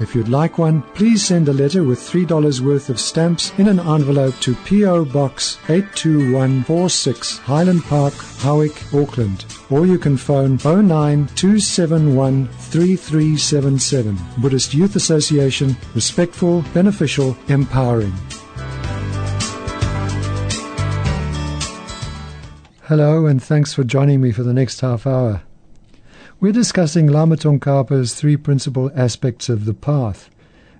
If you'd like one, please send a letter with $3 worth of stamps in an envelope to P.O. Box 82146 Highland Park, Howick, Auckland. Or you can phone 09271 3377. Buddhist Youth Association, respectful, beneficial, empowering. Hello, and thanks for joining me for the next half hour. We're discussing Lama Tsongkhapa's three principal aspects of the path,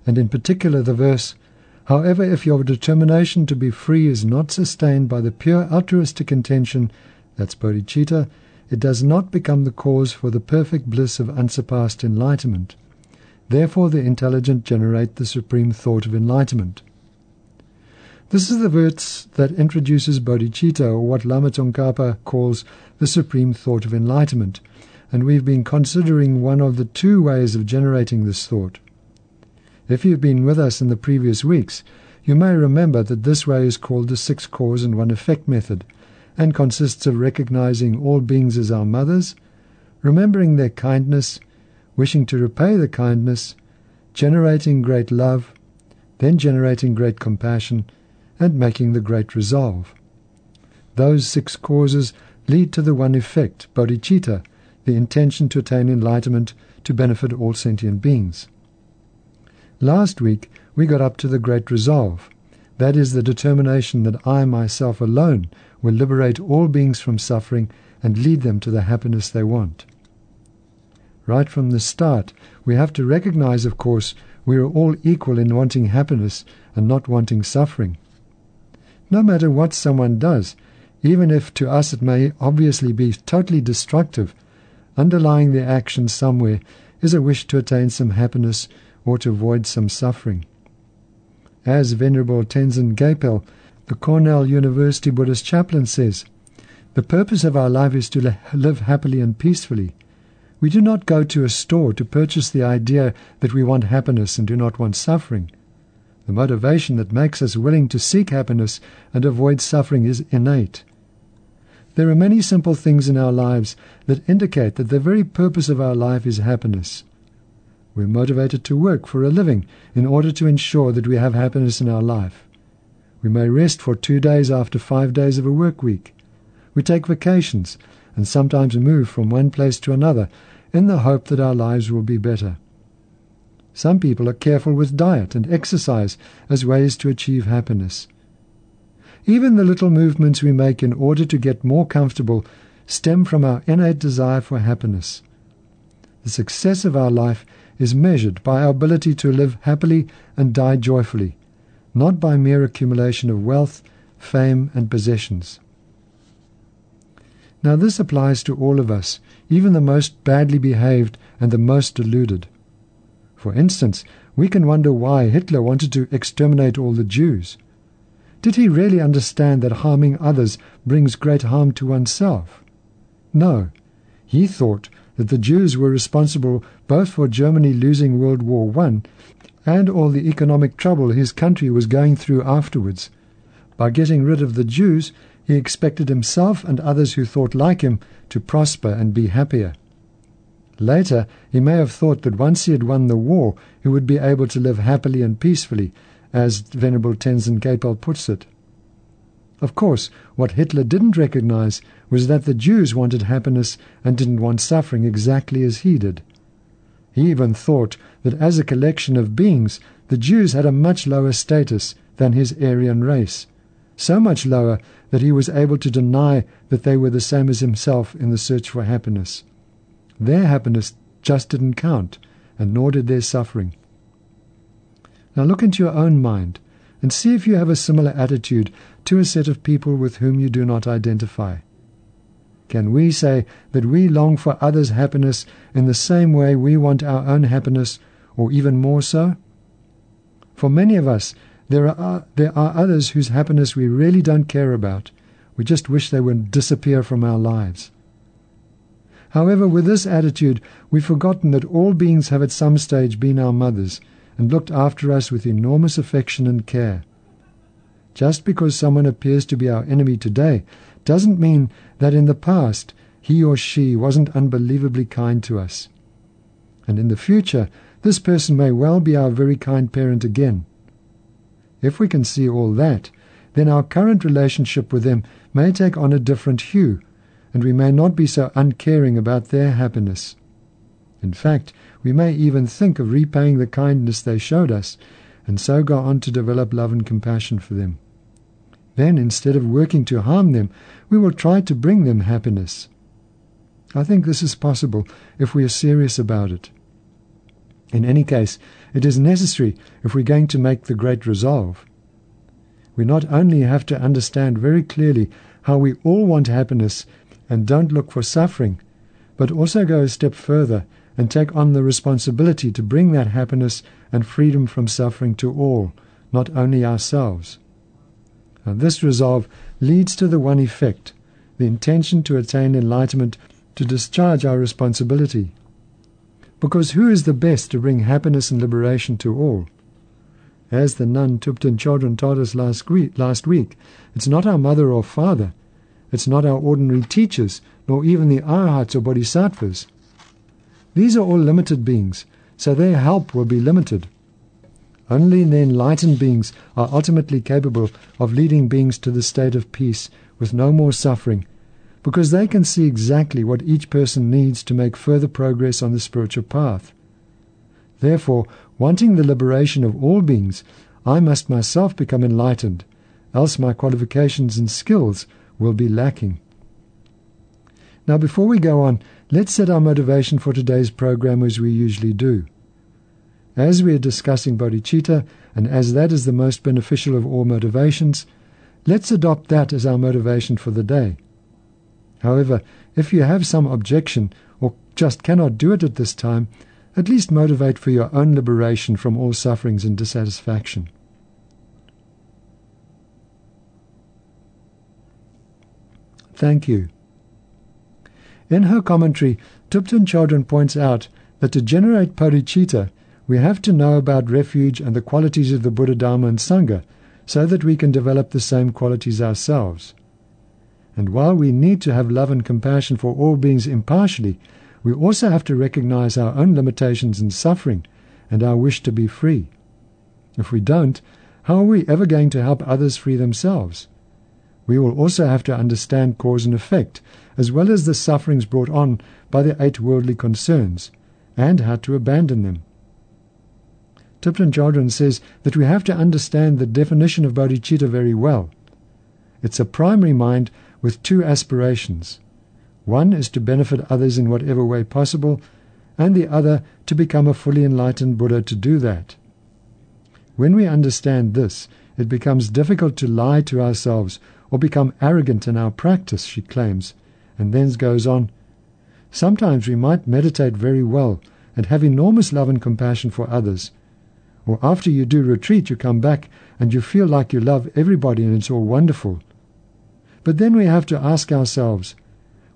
and in particular the verse, However, if your determination to be free is not sustained by the pure altruistic intention, that's bodhicitta, it does not become the cause for the perfect bliss of unsurpassed enlightenment. Therefore the intelligent generate the supreme thought of enlightenment. This is the verse that introduces bodhicitta, or what Lama Tsongkhapa calls the supreme thought of enlightenment – and we've been considering one of the two ways of generating this thought. If you've been with us in the previous weeks, you may remember that this way is called the six cause and one effect method, and consists of recognizing all beings as our mothers, remembering their kindness, wishing to repay the kindness, generating great love, then generating great compassion, and making the great resolve. Those six causes lead to the one effect, bodhicitta, the intention to attain enlightenment to benefit all sentient beings. Last week, we got up to the great resolve. That is the determination that I myself alone will liberate all beings from suffering and lead them to the happiness they want. Right from the start, we have to recognize, of course, we are all equal in wanting happiness and not wanting suffering. No matter what someone does, even if to us it may obviously be totally destructive, Underlying their action somewhere is a wish to attain some happiness or to avoid some suffering. As Venerable Tenzin Gyalpo, the Cornell University Buddhist chaplain, says, the purpose of our life is to live happily and peacefully. We do not go to a store to purchase the idea that we want happiness and do not want suffering. The motivation that makes us willing to seek happiness and avoid suffering is innate. There are many simple things in our lives that indicate that the very purpose of our life is happiness. We're motivated to work for a living in order to ensure that we have happiness in our life. We may rest for two days after five days of a work week. We take vacations and sometimes move from one place to another in the hope that our lives will be better. Some people are careful with diet and exercise as ways to achieve happiness. Even the little movements we make in order to get more comfortable stem from our innate desire for happiness. The success of our life is measured by our ability to live happily and die joyfully, not by mere accumulation of wealth, fame, and possessions. Now, this applies to all of us, even the most badly behaved and the most deluded. For instance, we can wonder why Hitler wanted to exterminate all the Jews. Did he really understand that harming others brings great harm to oneself? No. He thought that the Jews were responsible both for Germany losing World War I and all the economic trouble his country was going through afterwards. By getting rid of the Jews, he expected himself and others who thought like him to prosper and be happier. Later, he may have thought that once he had won the war, he would be able to live happily and peacefully, as Venerable Tenzin Gyalpo puts it. Of course, what Hitler didn't recognize was that the Jews wanted happiness and didn't want suffering exactly as he did. He even thought that as a collection of beings, the Jews had a much lower status than his Aryan race, so much lower that he was able to deny that they were the same as himself in the search for happiness. Their happiness just didn't count, and nor did their suffering. Now look into your own mind and see if you have a similar attitude to a set of people with whom you do not identify. Can we say that we long for others' happiness in the same way we want our own happiness, or even more so? For many of us, there are, there are others whose happiness we really don't care about. We just wish they would disappear from our lives. However, with this attitude, we've forgotten that all beings have at some stage been our mothers and looked after us with enormous affection and care. Just because someone appears to be our enemy today doesn't mean that in the past he or she wasn't unbelievably kind to us. And in the future, this person may well be our very kind parent again. If we can see all that, then our current relationship with them may take on a different hue and we may not be so uncaring about their happiness. In fact, we may even think of repaying the kindness they showed us, and so go on to develop love and compassion for them. Then, instead of working to harm them, we will try to bring them happiness. I think this is possible if we are serious about it. In any case, it is necessary if we're going to make the great resolve. We not only have to understand very clearly how we all want happiness and don't look for suffering, but also go a step further and take on the responsibility to bring that happiness and freedom from suffering to all, not only ourselves. Now, this resolve leads to the one effect, the intention to attain enlightenment to discharge our responsibility. Because who is the best to bring happiness and liberation to all? As the nun Thubten Chodron taught us last week, last week, it's not our mother or father, it's not our ordinary teachers, nor even the arhats or bodhisattvas. These are all limited beings, so their help will be limited. Only the enlightened beings are ultimately capable of leading beings to the state of peace with no more suffering, because they can see exactly what each person needs to make further progress on the spiritual path. Therefore, wanting the liberation of all beings, I must myself become enlightened, else my qualifications and skills will be lacking. Now, before we go on, let's set our motivation for today's program as we usually do. As we are discussing bodhicitta, and as that is the most beneficial of all motivations, let's adopt that as our motivation for the day. However, if you have some objection or just cannot do it at this time, at least motivate for your own liberation from all sufferings and dissatisfaction. Thank you. In her commentary, Thubten Chodron points out that to generate bodhicitta, we have to know about refuge and the qualities of the Buddha, Dharma, and Sangha so that we can develop the same qualities ourselves. And while we need to have love and compassion for all beings impartially, we also have to recognize our own limitations and suffering and our wish to be free. If we don't, how are we ever going to help others free themselves? We will also have to understand cause and effect, as well as the sufferings brought on by the eight worldly concerns, and how to abandon them. Thubten Chodron says that we have to understand the definition of bodhicitta very well. It's a primary mind with two aspirations. One is to benefit others in whatever way possible, and the other to become a fully enlightened Buddha to do that. When we understand this, it becomes difficult to lie to ourselves or become arrogant in our practice, she claims, and then goes on. Sometimes we might meditate very well and have enormous love and compassion for others. Or after you do retreat, you come back and you feel like you love everybody and it's all wonderful. But then we have to ask ourselves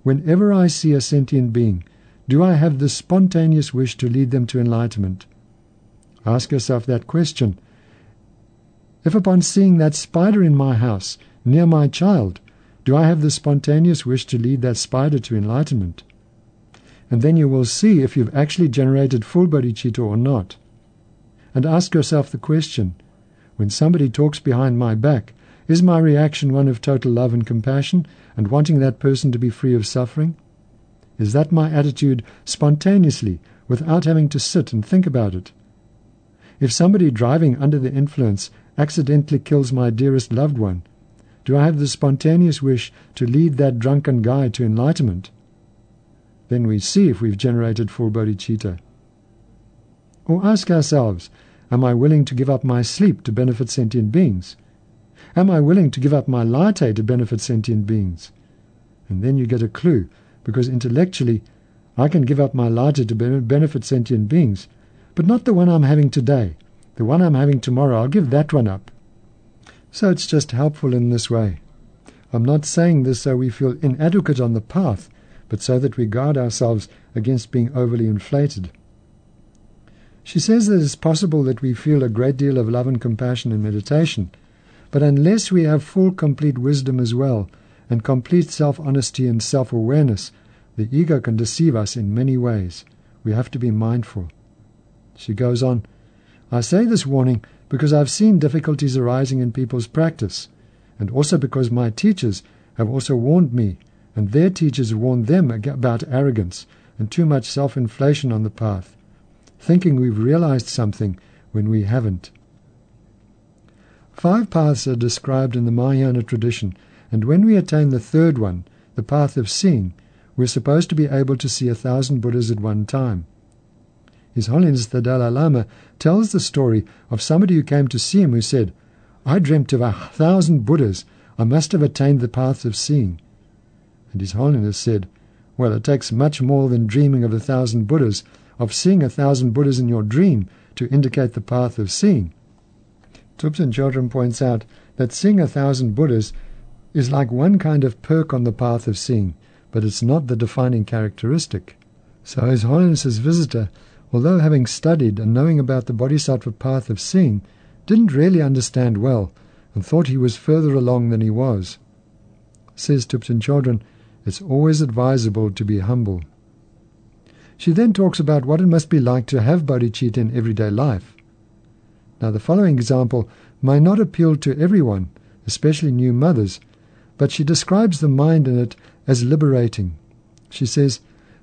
whenever I see a sentient being, do I have the spontaneous wish to lead them to enlightenment? Ask yourself that question. If upon seeing that spider in my house, near my child, do I have the spontaneous wish to lead that spider to enlightenment? And then you will see if you've actually generated full bodhicitta or not. And ask yourself the question when somebody talks behind my back, is my reaction one of total love and compassion and wanting that person to be free of suffering? Is that my attitude spontaneously without having to sit and think about it? If somebody driving under the influence accidentally kills my dearest loved one, do I have the spontaneous wish to lead that drunken guy to enlightenment? Then we see if we've generated full bodhicitta. Or ask ourselves, am I willing to give up my sleep to benefit sentient beings? Am I willing to give up my latte to benefit sentient beings? And then you get a clue, because intellectually I can give up my latte to benefit sentient beings, but not the one I'm having today, The one I'm having tomorrow, I'll give that one up. So it's just helpful in this way. I'm not saying this so we feel inadequate on the path, but so that we guard ourselves against being overly inflated. She says that it's possible that we feel a great deal of love and compassion in meditation, but unless we have full, complete wisdom as well, and complete self honesty and self awareness, the ego can deceive us in many ways. We have to be mindful. She goes on, I say this warning because I've seen difficulties arising in people's practice, and also because my teachers have also warned me, and their teachers warned them about arrogance and too much self inflation on the path, thinking we've realized something when we haven't. Five paths are described in the Mahayana tradition, and when we attain the third one, the path of seeing, we're supposed to be able to see a thousand Buddhas at one time. His Holiness the Dalai Lama tells the story of somebody who came to see him who said, I dreamt of a thousand Buddhas. I must have attained the path of seeing. And His Holiness said, Well, it takes much more than dreaming of a thousand Buddhas, of seeing a thousand Buddhas in your dream to indicate the path of seeing. Thubten Chodron points out that seeing a thousand Buddhas is like one kind of perk on the path of seeing, but it's not the defining characteristic. So His Holiness's visitor although having studied and knowing about the Bodhisattva path of seeing, didn't really understand well and thought he was further along than he was. Says Thubten Chodron, it's always advisable to be humble. She then talks about what it must be like to have bodhicitta in everyday life. Now, the following example may not appeal to everyone, especially new mothers, but she describes the mind in it as liberating. She says,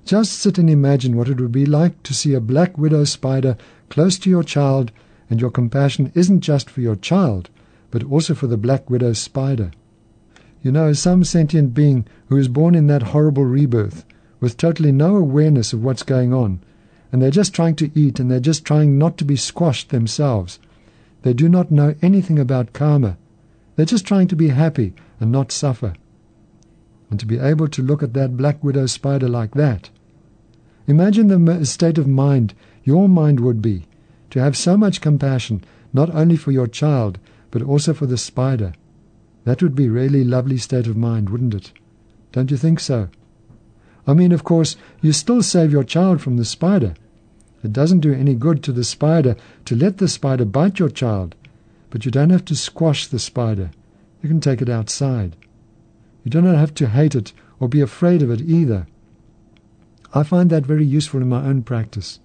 just sit and imagine what it would be like to see a black widow spider close to your child, and your compassion isn't just for your child, but also for the black widow spider. You know, some sentient being who is born in that horrible rebirth, with totally no awareness of what's going on, and they're just trying to eat and they're just trying not to be squashed themselves. They do not know anything about karma. They're just trying to be happy and not suffer. And to be able to look at that black widow spider like that, Imagine the state of mind your mind would be to have so much compassion, not only for your child, but also for the spider. That would be really lovely state of mind, wouldn't it? Don't you think so? I mean, of course, you still save your child from the spider. It doesn't do any good to the spider to let the spider bite your child, but you don't have to squash the spider. You can take it outside. You do not have to hate it or be afraid of it either. I find that very useful in my own practice.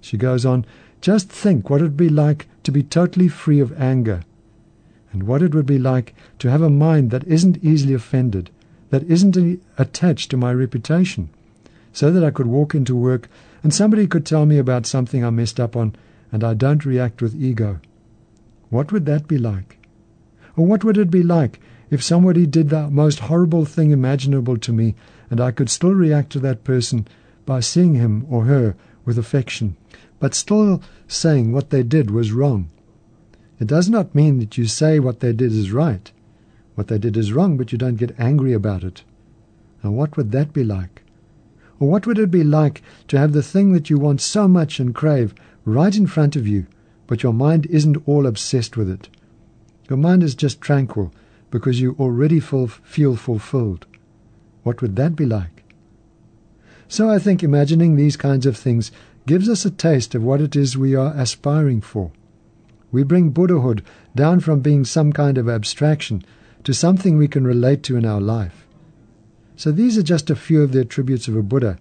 She goes on, just think what it would be like to be totally free of anger, and what it would be like to have a mind that isn't easily offended, that isn't attached to my reputation, so that I could walk into work and somebody could tell me about something I messed up on and I don't react with ego. What would that be like? Or what would it be like if somebody did the most horrible thing imaginable to me and I could still react to that person by seeing him or her with affection, but still saying what they did was wrong. It does not mean that you say what they did is right. What they did is wrong, but you don't get angry about it. Now, what would that be like? Or what would it be like to have the thing that you want so much and crave right in front of you, but your mind isn't all obsessed with it? Your mind is just tranquil because you already feel fulfilled. What would that be like? So I think imagining these kinds of things gives us a taste of what it is we are aspiring for. We bring Buddhahood down from being some kind of abstraction to something we can relate to in our life. So these are just a few of the attributes of a Buddha,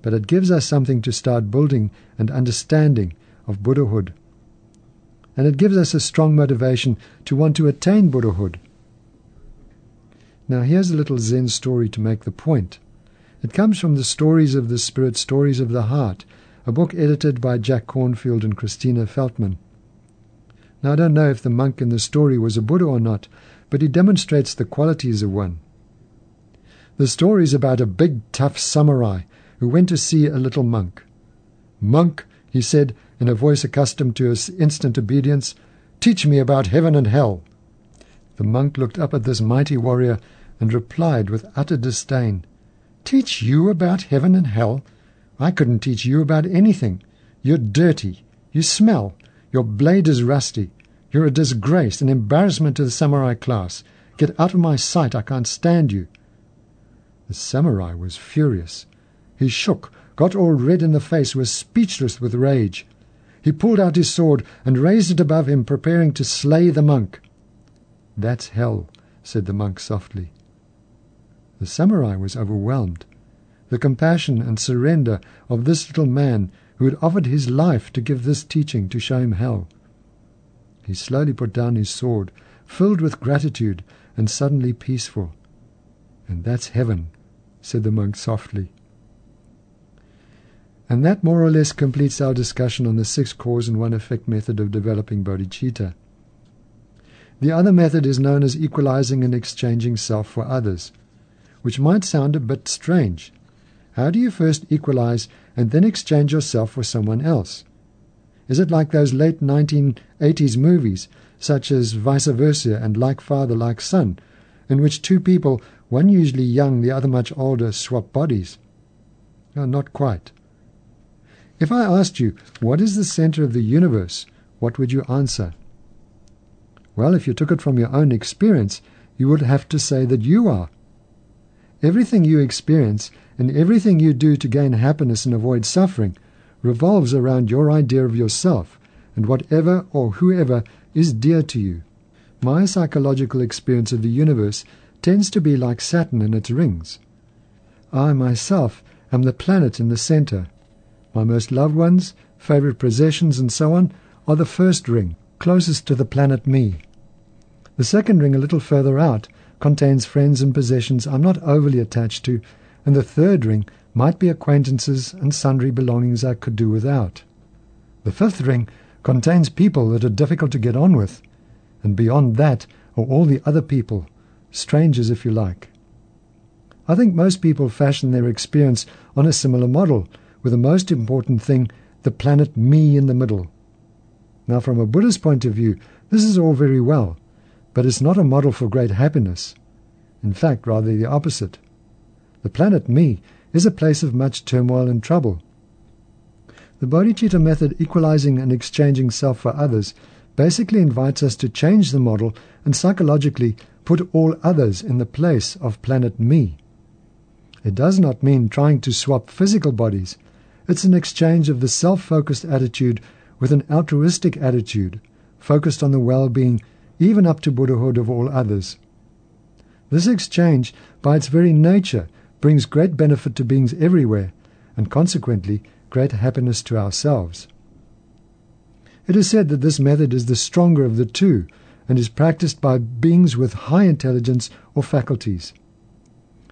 but it gives us something to start building and understanding of Buddhahood. And it gives us a strong motivation to want to attain Buddhahood. Now, here's a little Zen story to make the point. It comes from the Stories of the Spirit, Stories of the Heart, a book edited by Jack Kornfield and Christina Feldman. Now, I don't know if the monk in the story was a Buddha or not, but he demonstrates the qualities of one. The story is about a big, tough samurai who went to see a little monk. Monk, he said, in a voice accustomed to his instant obedience, teach me about heaven and hell. The monk looked up at this mighty warrior and replied with utter disdain, Teach you about heaven and hell? I couldn't teach you about anything. You're dirty. You smell. Your blade is rusty. You're a disgrace, an embarrassment to the samurai class. Get out of my sight. I can't stand you. The samurai was furious. He shook, got all red in the face, was speechless with rage. He pulled out his sword and raised it above him, preparing to slay the monk. That's hell, said the monk softly. The samurai was overwhelmed. The compassion and surrender of this little man who had offered his life to give this teaching to show him hell. He slowly put down his sword, filled with gratitude and suddenly peaceful. And that's heaven, said the monk softly. And that more or less completes our discussion on the six cause and one effect method of developing bodhicitta. The other method is known as equalizing and exchanging self for others, which might sound a bit strange. How do you first equalize and then exchange yourself for someone else? Is it like those late 1980s movies, such as Vice Versa and Like Father, Like Son, in which two people, one usually young, the other much older, swap bodies? No, not quite. If I asked you, what is the center of the universe, what would you answer? Well, if you took it from your own experience, you would have to say that you are. Everything you experience and everything you do to gain happiness and avoid suffering revolves around your idea of yourself and whatever or whoever is dear to you. My psychological experience of the universe tends to be like Saturn and its rings. I myself am the planet in the center my most loved ones, favorite possessions, and so on, are the first ring, closest to the planet me. The second ring, a little further out, contains friends and possessions I'm not overly attached to, and the third ring might be acquaintances and sundry belongings I could do without. The fifth ring contains people that are difficult to get on with, and beyond that are all the other people, strangers if you like. I think most people fashion their experience on a similar model, with the most important thing, the planet me in the middle. Now, from a Buddhist point of view, this is all very well, but it's not a model for great happiness. In fact, rather the opposite. The planet me is a place of much turmoil and trouble. The bodhicitta method, equalizing and exchanging self for others, basically invites us to change the model and psychologically put all others in the place of planet me. It does not mean trying to swap physical bodies, it's an exchange of the self focused attitude with an altruistic attitude, focused on the well being, even up to Buddhahood of all others. This exchange, by its very nature, brings great benefit to beings everywhere, and consequently great happiness to ourselves. It is said that this method is the stronger of the two and is practiced by beings with high intelligence or faculties.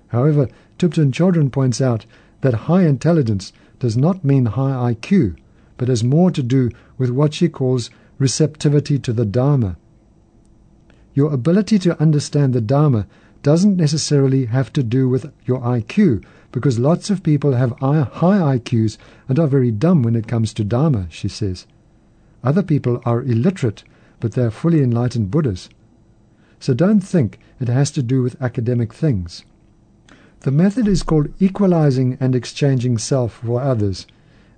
However, Thubten Chodron points out that high intelligence does not mean high IQ, but has more to do with what she calls receptivity to the Dharma. Your ability to understand the Dharma doesn't necessarily have to do with your IQ, because lots of people have high IQs and are very dumb when it comes to Dharma, she says. Other people are illiterate, but they are fully enlightened Buddhas. So don't think it has to do with academic things. The method is called equalizing and exchanging self for others.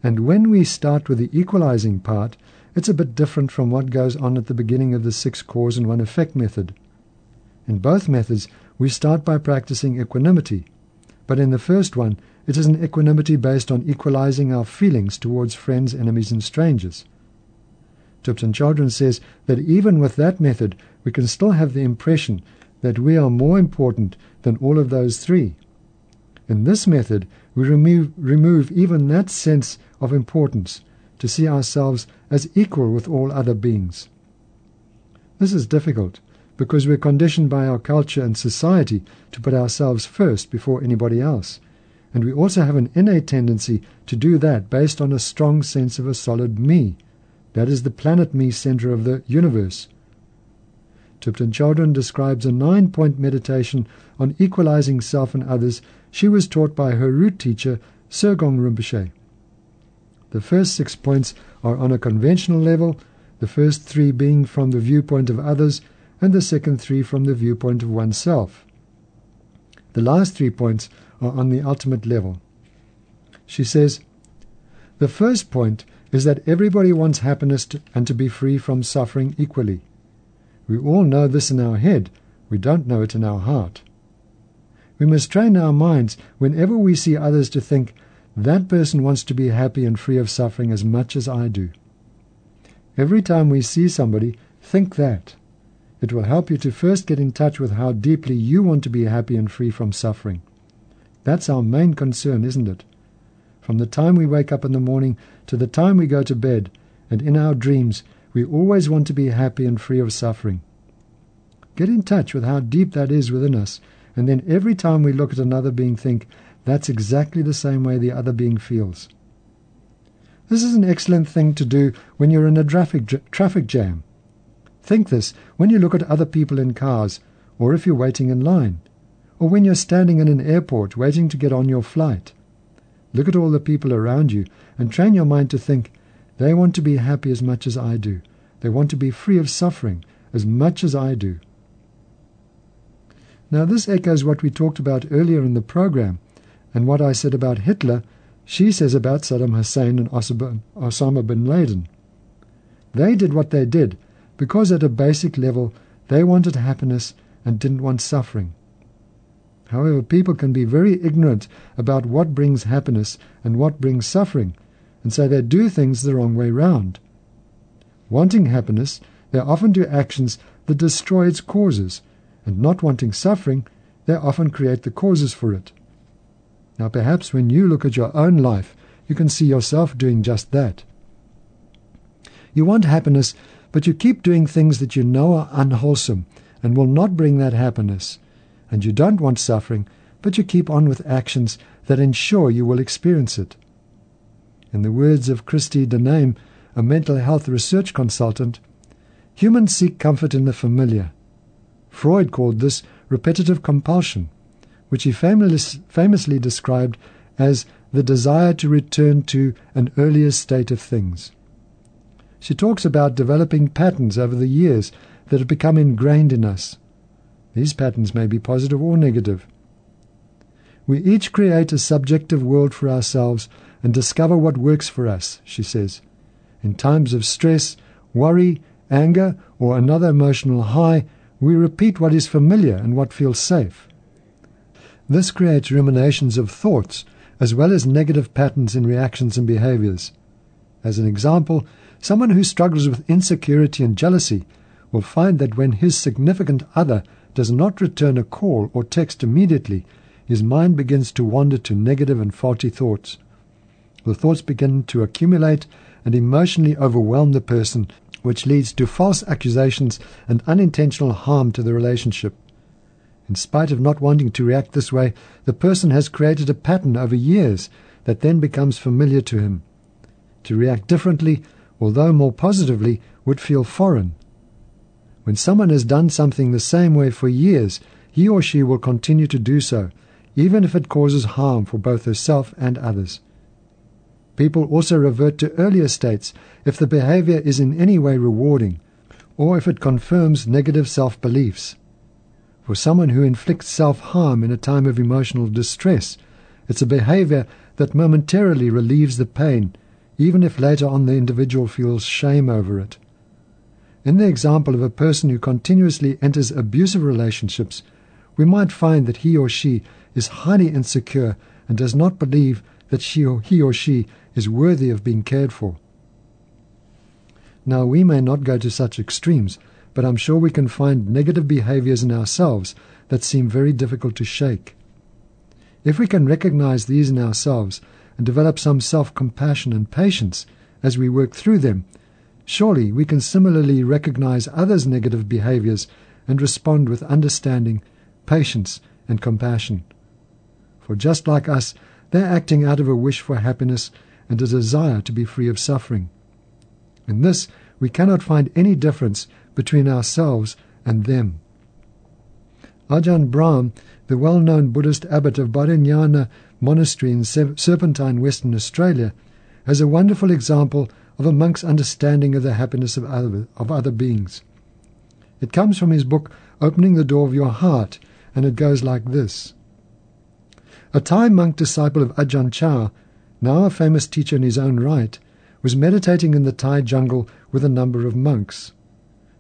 And when we start with the equalizing part, it's a bit different from what goes on at the beginning of the six cause and one effect method. In both methods, we start by practicing equanimity. But in the first one, it is an equanimity based on equalizing our feelings towards friends, enemies, and strangers. Thubten Chodron says that even with that method, we can still have the impression that we are more important than all of those three. In this method, we remove, remove even that sense of importance to see ourselves as equal with all other beings. This is difficult because we're conditioned by our culture and society to put ourselves first before anybody else. And we also have an innate tendency to do that based on a strong sense of a solid me. That is the planet me center of the universe. Thubten Chodron describes a nine point meditation on equalizing self and others she was taught by her root teacher, Serkong Rinpoche. The first six points are on a conventional level, the first three being from the viewpoint of others, and the second three from the viewpoint of oneself. The last three points are on the ultimate level. She says, The first point is that everybody wants happiness to, and to be free from suffering equally. We all know this in our head, we don't know it in our heart. We must train our minds whenever we see others to think, that person wants to be happy and free of suffering as much as I do. Every time we see somebody, think that. It will help you to first get in touch with how deeply you want to be happy and free from suffering. That's our main concern, isn't it? From the time we wake up in the morning to the time we go to bed, and in our dreams, we always want to be happy and free of suffering. Get in touch with how deep that is within us, and then every time we look at another being, think, that's exactly the same way the other being feels. This is an excellent thing to do when you're in a traffic, traffic jam. Think this when you look at other people in cars, or if you're waiting in line, or when you're standing in an airport waiting to get on your flight. Look at all the people around you and train your mind to think, they want to be happy as much as I do. They want to be free of suffering as much as I do. Now, this echoes what we talked about earlier in the program and what I said about Hitler, she says about Saddam Hussein and Osama bin Laden. They did what they did because at a basic level they wanted happiness and didn't want suffering. However, people can be very ignorant about what brings happiness and what brings suffering, and so they do things the wrong way round. Wanting happiness, they often do actions that destroy its causes, and not wanting suffering, they often create the causes for it. Now, perhaps when you look at your own life, you can see yourself doing just that. You want happiness, but you keep doing things that you know are unwholesome and will not bring that happiness and you don't want suffering, but you keep on with actions that ensure you will experience it. In the words of Christy Dename, a mental health research consultant, humans seek comfort in the familiar. Freud called this repetitive compulsion, which he famously described as the desire to return to an earlier state of things. She talks about developing patterns over the years that have become ingrained in us these patterns may be positive or negative. We each create a subjective world for ourselves and discover what works for us, she says. In times of stress, worry, anger, or another emotional high, we repeat what is familiar and what feels safe. This creates ruminations of thoughts as well as negative patterns in reactions and behaviors. As an example, someone who struggles with insecurity and jealousy will find that when his significant other does not return a call or text immediately, his mind begins to wander to negative and faulty thoughts. The thoughts begin to accumulate and emotionally overwhelm the person, which leads to false accusations and unintentional harm to the relationship. In spite of not wanting to react this way, the person has created a pattern over years that then becomes familiar to him. To react differently, although more positively, would feel foreign. When someone has done something the same way for years, he or she will continue to do so, even if it causes harm for both herself and others. People also revert to earlier states if the behavior is in any way rewarding, or if it confirms negative self beliefs. For someone who inflicts self harm in a time of emotional distress, it's a behavior that momentarily relieves the pain, even if later on the individual feels shame over it. In the example of a person who continuously enters abusive relationships, we might find that he or she is highly insecure and does not believe that she or he or she is worthy of being cared for. Now, we may not go to such extremes, but I'm sure we can find negative behaviors in ourselves that seem very difficult to shake. If we can recognize these in ourselves and develop some self compassion and patience as we work through them, Surely we can similarly recognize others' negative behaviors and respond with understanding, patience, and compassion. For just like us, they're acting out of a wish for happiness and a desire to be free of suffering. In this, we cannot find any difference between ourselves and them. Ajahn Brahm, the well-known Buddhist abbot of Bodhinyana Monastery in Serpentine, Western Australia, has a wonderful example of a monk's understanding of the happiness of other, of other beings. It comes from his book Opening the Door of Your Heart, and it goes like this. A Thai monk disciple of Ajahn Chah, now a famous teacher in his own right, was meditating in the Thai jungle with a number of monks.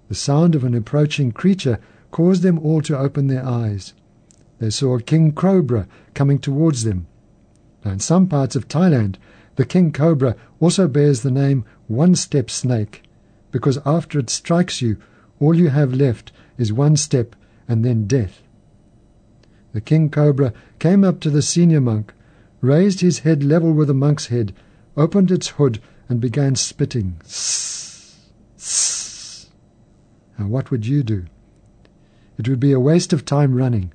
The sound of an approaching creature caused them all to open their eyes. They saw a king cobra coming towards them. Now, in some parts of Thailand, the king cobra also bears the name one step snake, because after it strikes you, all you have left is one step and then death. The king cobra came up to the senior monk, raised his head level with the monk's head, opened its hood, and began spitting. Now, what would you do? It would be a waste of time running.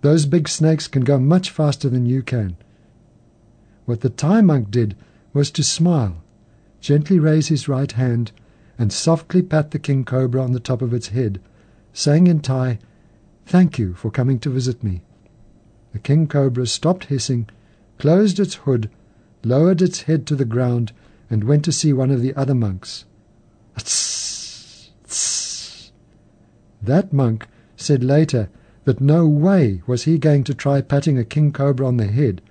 Those big snakes can go much faster than you can. What the Thai monk did was to smile, gently raise his right hand, and softly pat the king cobra on the top of its head, saying in Thai, Thank you for coming to visit me. The king cobra stopped hissing, closed its hood, lowered its head to the ground, and went to see one of the other monks. That monk said later that no way was he going to try patting a king cobra on the head.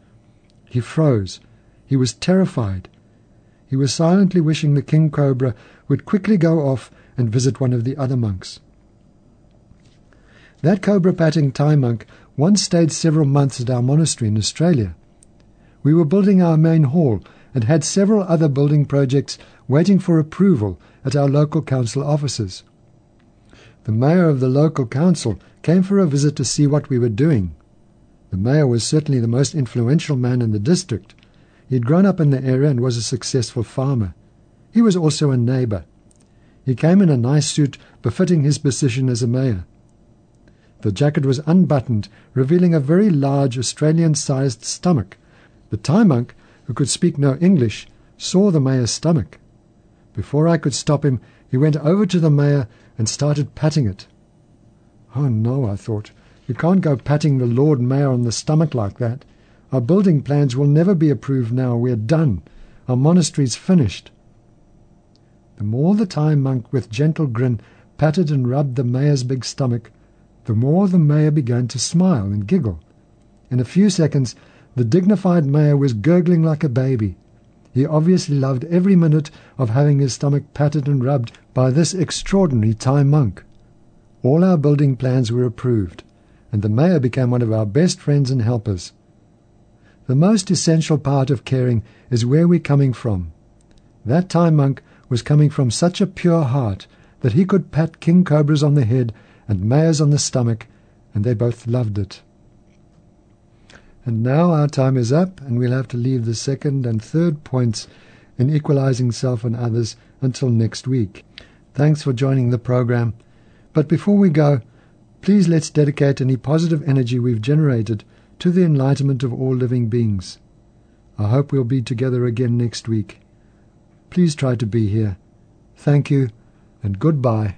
He froze. He was terrified. He was silently wishing the king cobra would quickly go off and visit one of the other monks. That cobra patting Thai monk once stayed several months at our monastery in Australia. We were building our main hall and had several other building projects waiting for approval at our local council offices. The mayor of the local council came for a visit to see what we were doing. The mayor was certainly the most influential man in the district. He had grown up in the area and was a successful farmer. He was also a neighbour. He came in a nice suit befitting his position as a mayor. The jacket was unbuttoned, revealing a very large Australian-sized stomach. The Thai monk, who could speak no English, saw the mayor's stomach. Before I could stop him, he went over to the mayor and started patting it. Oh no, I thought. You can't go patting the Lord Mayor on the stomach like that. Our building plans will never be approved now. We're done. Our monastery's finished. The more the Thai monk with gentle grin patted and rubbed the mayor's big stomach, the more the mayor began to smile and giggle. In a few seconds, the dignified mayor was gurgling like a baby. He obviously loved every minute of having his stomach patted and rubbed by this extraordinary Thai monk. All our building plans were approved, and the mayor became one of our best friends and helpers. The most essential part of caring is where we're coming from. That Thai monk was coming from such a pure heart that he could pat king cobras on the head and mayors on the stomach, and they both loved it. And now our time is up, and we'll have to leave the second and third points in equalizing self and others until next week. Thanks for joining the program. But before we go, please let's dedicate any positive energy we've generated to the enlightenment of all living beings. I hope we'll be together again next week. Please try to be here. Thank you and goodbye.